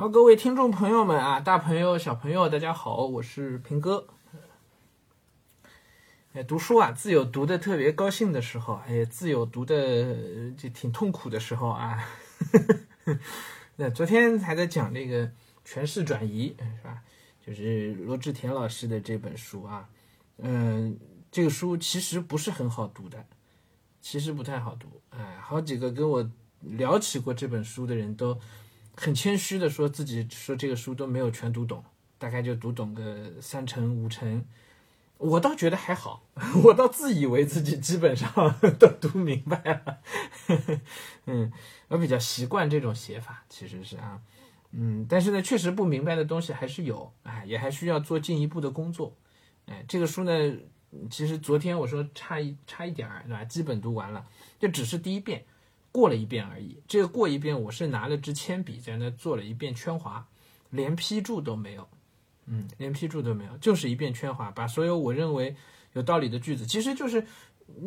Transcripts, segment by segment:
好，各位听众朋友们啊，大朋友、小朋友，大家好，我是平哥。哎，读书啊，自有读的特别高兴的时候，哎，自有读的就挺痛苦的时候啊。那昨天还在讲这个权势转移，是吧？就是罗志田老师的这本书啊，嗯，这个书其实不是很好读的，其实不太好读。哎，好几个跟我聊起过这本书的人都。很谦虚的说自己说这个书都没有全读懂，大概就读懂个三成五成。我倒觉得还好，我倒自以为自己基本上 都读明白了。嗯，我比较习惯这种写法，其实是啊，嗯，但是呢，确实不明白的东西还是有，哎，也还需要做进一步的工作。哎，这个书呢，其实昨天我说差一差一点儿，对吧？基本读完了，就只是第一遍。过了一遍而已，这个过一遍，我是拿了支铅笔在那做了一遍圈划，连批注都没有，嗯，连批注都没有，就是一遍圈划，把所有我认为有道理的句子，其实就是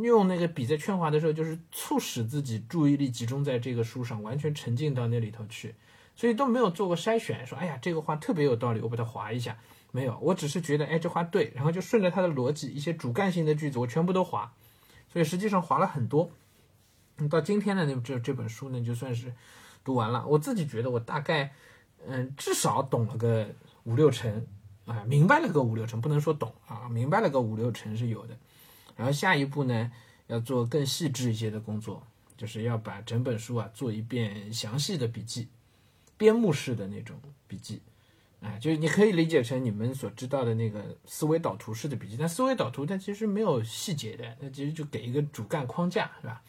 用那个笔在圈划的时候，就是促使自己注意力集中在这个书上，完全沉浸到那里头去，所以都没有做过筛选，说哎呀这个话特别有道理，我把它划一下，没有，我只是觉得哎这话对，然后就顺着它的逻辑，一些主干性的句子我全部都划，所以实际上划了很多。到今天的那这这本书呢，就算是读完了。我自己觉得我大概，嗯，至少懂了个五六成，啊，明白了个五六成，不能说懂啊，明白了个五六成是有的。然后下一步呢，要做更细致一些的工作，就是要把整本书啊做一遍详细的笔记，编目式的那种笔记，啊，就是你可以理解成你们所知道的那个思维导图式的笔记。但思维导图它其实没有细节的，它其实就给一个主干框架，是吧？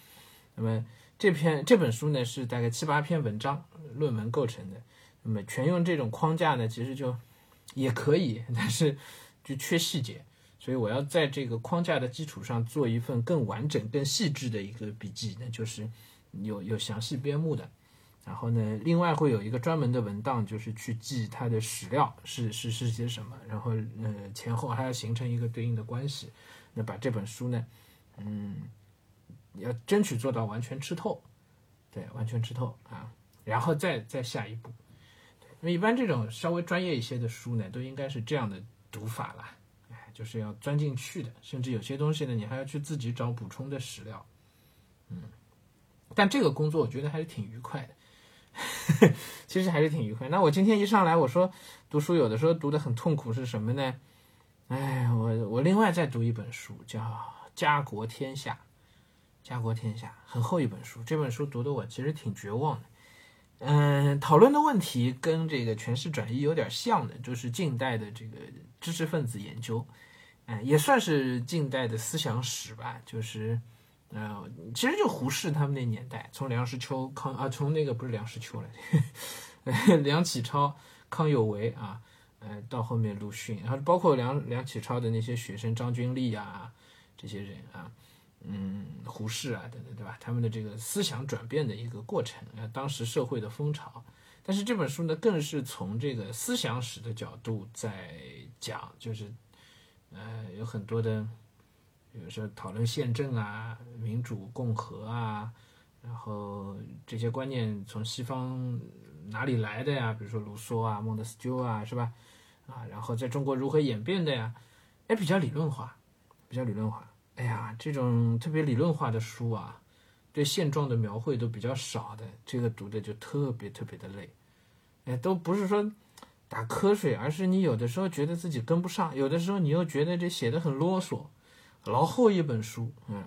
那么这篇这本书呢是大概七八篇文章论文构成的，那么全用这种框架呢，其实就也可以，但是就缺细节，所以我要在这个框架的基础上做一份更完整、更细致的一个笔记，那就是有有详细编目的。然后呢，另外会有一个专门的文档，就是去记它的史料是是是些什么，然后呃前后还要形成一个对应的关系。那把这本书呢，嗯。你要争取做到完全吃透，对，完全吃透啊，然后再再下一步。那一般这种稍微专业一些的书呢，都应该是这样的读法了，哎，就是要钻进去的，甚至有些东西呢，你还要去自己找补充的史料，嗯。但这个工作我觉得还是挺愉快的，其实还是挺愉快。那我今天一上来我说读书有的时候读的很痛苦是什么呢？哎，我我另外再读一本书叫《家国天下》。家国天下很厚一本书，这本书读的我其实挺绝望的。嗯，讨论的问题跟这个权势转移有点像的，就是近代的这个知识分子研究，嗯，也算是近代的思想史吧。就是，呃，其实就胡适他们那年代，从梁实秋、康啊，从那个不是梁实秋了，梁启超、康有为啊，呃，到后面鲁迅，然后包括梁梁启超的那些学生张君丽啊，这些人啊。嗯，胡适啊，等等，对吧？他们的这个思想转变的一个过程，呃，当时社会的风潮。但是这本书呢，更是从这个思想史的角度在讲，就是，呃，有很多的，比如说讨论宪政啊、民主、共和啊，然后这些观念从西方哪里来的呀？比如说卢梭啊、孟德斯鸠啊，是吧？啊，然后在中国如何演变的呀？哎，比较理论化，比较理论化。哎呀，这种特别理论化的书啊，对现状的描绘都比较少的，这个读的就特别特别的累。哎，都不是说打瞌睡，而是你有的时候觉得自己跟不上，有的时候你又觉得这写的很啰嗦。老厚一本书，嗯，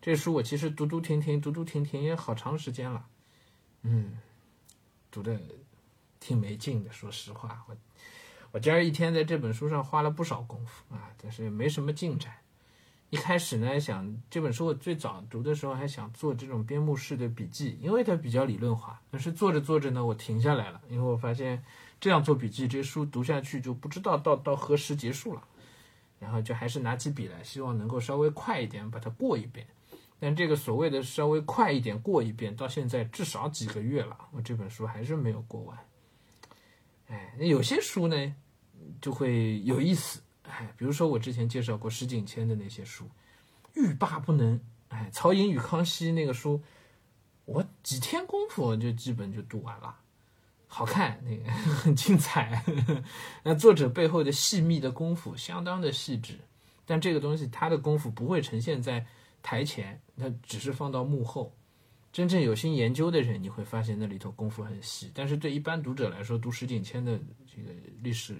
这书我其实读读停停，读读停停也好长时间了，嗯，读的挺没劲的。说实话，我我今儿一天在这本书上花了不少功夫啊，但是没什么进展。一开始呢，想这本书我最早读的时候还想做这种编目式的笔记，因为它比较理论化。但是做着做着呢，我停下来了，因为我发现这样做笔记，这书读下去就不知道到到何时结束了。然后就还是拿起笔来，希望能够稍微快一点把它过一遍。但这个所谓的稍微快一点过一遍，到现在至少几个月了，我这本书还是没有过完。哎，那有些书呢就会有意思。哎，比如说我之前介绍过石景谦的那些书，欲罢不能。哎，曹寅与康熙那个书，我几天功夫就基本就读完了。好看，那个 很精彩。那作者背后的细密的功夫相当的细致，但这个东西他的功夫不会呈现在台前，他只是放到幕后。真正有心研究的人，你会发现那里头功夫很细。但是对一般读者来说，读石景谦的这个历史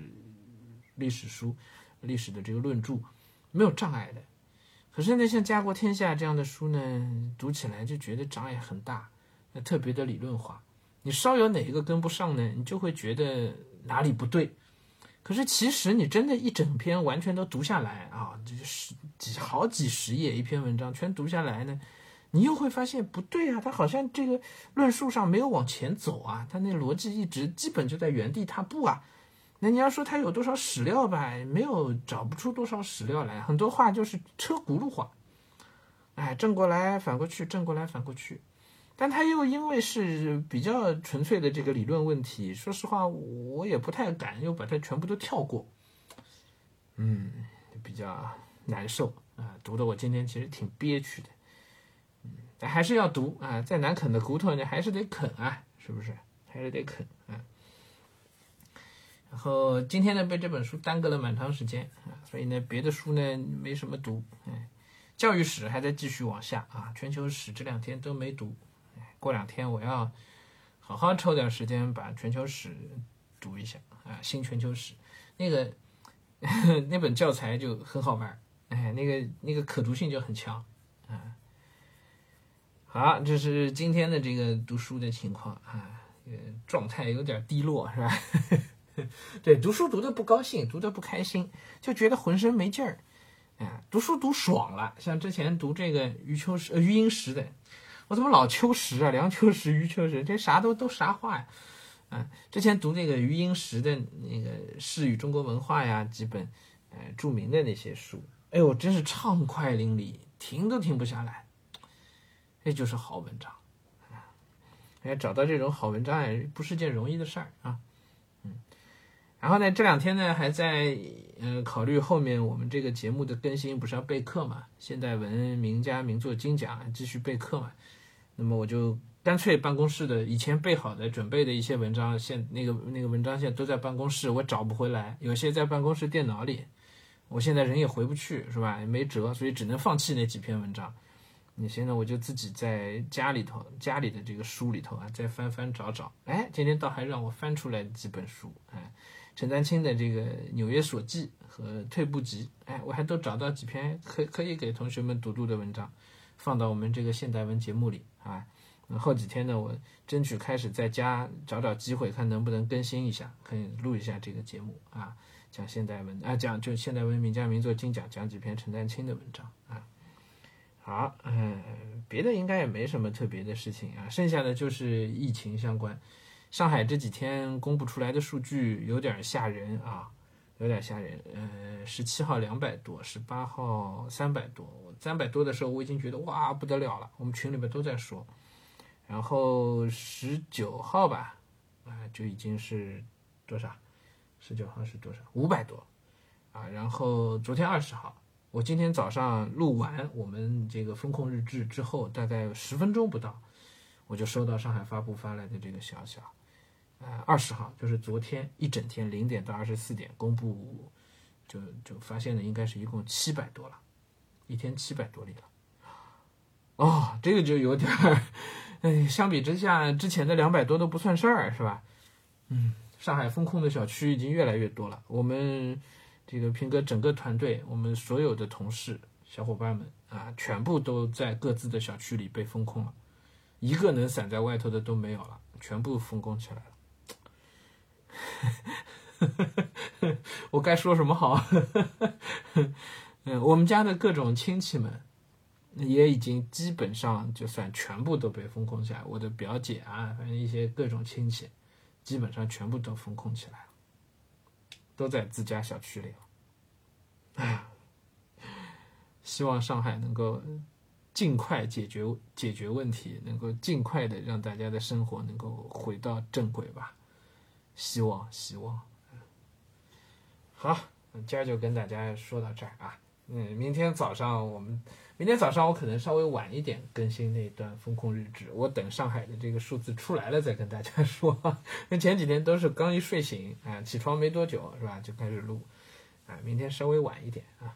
历史书、历史的这个论著没有障碍的。可是呢，像《家国天下》这样的书呢，读起来就觉得障碍很大，那特别的理论化。你稍有哪一个跟不上呢，你就会觉得哪里不对。可是其实你真的一整篇完全都读下来啊，就是几好几十页一篇文章全读下来呢。你又会发现不对啊，他好像这个论述上没有往前走啊，他那逻辑一直基本就在原地踏步啊。那你要说他有多少史料吧，没有找不出多少史料来，很多话就是车轱辘话，哎，正过来反过去，正过来反过去。但他又因为是比较纯粹的这个理论问题，说实话我也不太敢又把它全部都跳过，嗯，比较难受啊，读的我今天其实挺憋屈的。嗯，但还是要读啊，再难啃的骨头你，还是得啃啊，是不是？还是得啃啊。然后今天呢，被这本书耽搁了蛮长时间啊，所以呢，别的书呢没什么读。哎，教育史还在继续往下啊，全球史这两天都没读。过两天我要好好抽点时间把全球史读一下啊，新全球史那个 那本教材就很好玩，哎，那个那个可读性就很强啊。好，这是今天的这个读书的情况啊，状态有点低落，是吧？对，读书读的不高兴，读的不开心，就觉得浑身没劲儿。哎，读书读爽了，像之前读这个余秋实、余英时的，我怎么老秋实啊？梁秋实、余秋实，这啥都都啥话呀？啊，之前读那个余英时的那个《诗与中国文化》呀，几本呃著名的那些书，哎呦，真是畅快淋漓，停都停不下来。这就是好文章，哎，找到这种好文章也不是件容易的事儿啊，然后呢，这两天呢还在嗯考虑后面我们这个节目的更新，不是要备课嘛？现代文名家名作精讲继续备课嘛？那么我就干脆办公室的以前备好的准备的一些文章，现那个那个文章现在都在办公室，我找不回来，有些在办公室电脑里，我现在人也回不去，是吧？也没辙，所以只能放弃那几篇文章。你现在我就自己在家里头，家里的这个书里头啊，再翻翻找找。哎，今天倒还让我翻出来几本书，哎，陈丹青的这个《纽约所记》和《退步集》，哎，我还都找到几篇可可以给同学们读读的文章，放到我们这个现代文节目里啊。后几天呢，我争取开始在家找找机会，看能不能更新一下，可以录一下这个节目啊，讲现代文啊，讲就现代文名家名作精讲，讲几篇陈丹青的文章啊。好，嗯，别的应该也没什么特别的事情啊，剩下的就是疫情相关。上海这几天公布出来的数据有点吓人啊，有点吓人。呃，十七号两百多，十八号三百多。三百多的时候我已经觉得哇不得了了，我们群里面都在说。然后十九号吧，啊，就已经是多少？十九号是多少？五百多啊。然后昨天二十号。我今天早上录完我们这个风控日志之后，大概十分钟不到，我就收到上海发布发来的这个消息了，呃，二十号就是昨天一整天零点到二十四点公布，就就发现的应该是一共七百多了，一天七百多例了，哦，这个就有点儿，哎，相比之下之前的两百多都不算事儿，是吧？嗯，上海风控的小区已经越来越多了，我们。这个平哥整个团队，我们所有的同事小伙伴们啊，全部都在各自的小区里被封控了，一个能散在外头的都没有了，全部封控起来了。我该说什么好？嗯，我们家的各种亲戚们也已经基本上就算全部都被封控起来，我的表姐啊，反正一些各种亲戚，基本上全部都封控起来了。都在自家小区里了，哎呀，希望上海能够尽快解决解决问题，能够尽快的让大家的生活能够回到正轨吧，希望希望。好，今儿就跟大家说到这儿啊。嗯，明天早上我们，明天早上我可能稍微晚一点更新那段风控日志，我等上海的这个数字出来了再跟大家 说。那前几天都是刚一睡醒啊，起床没多久是吧，就开始录，啊，明天稍微晚一点啊。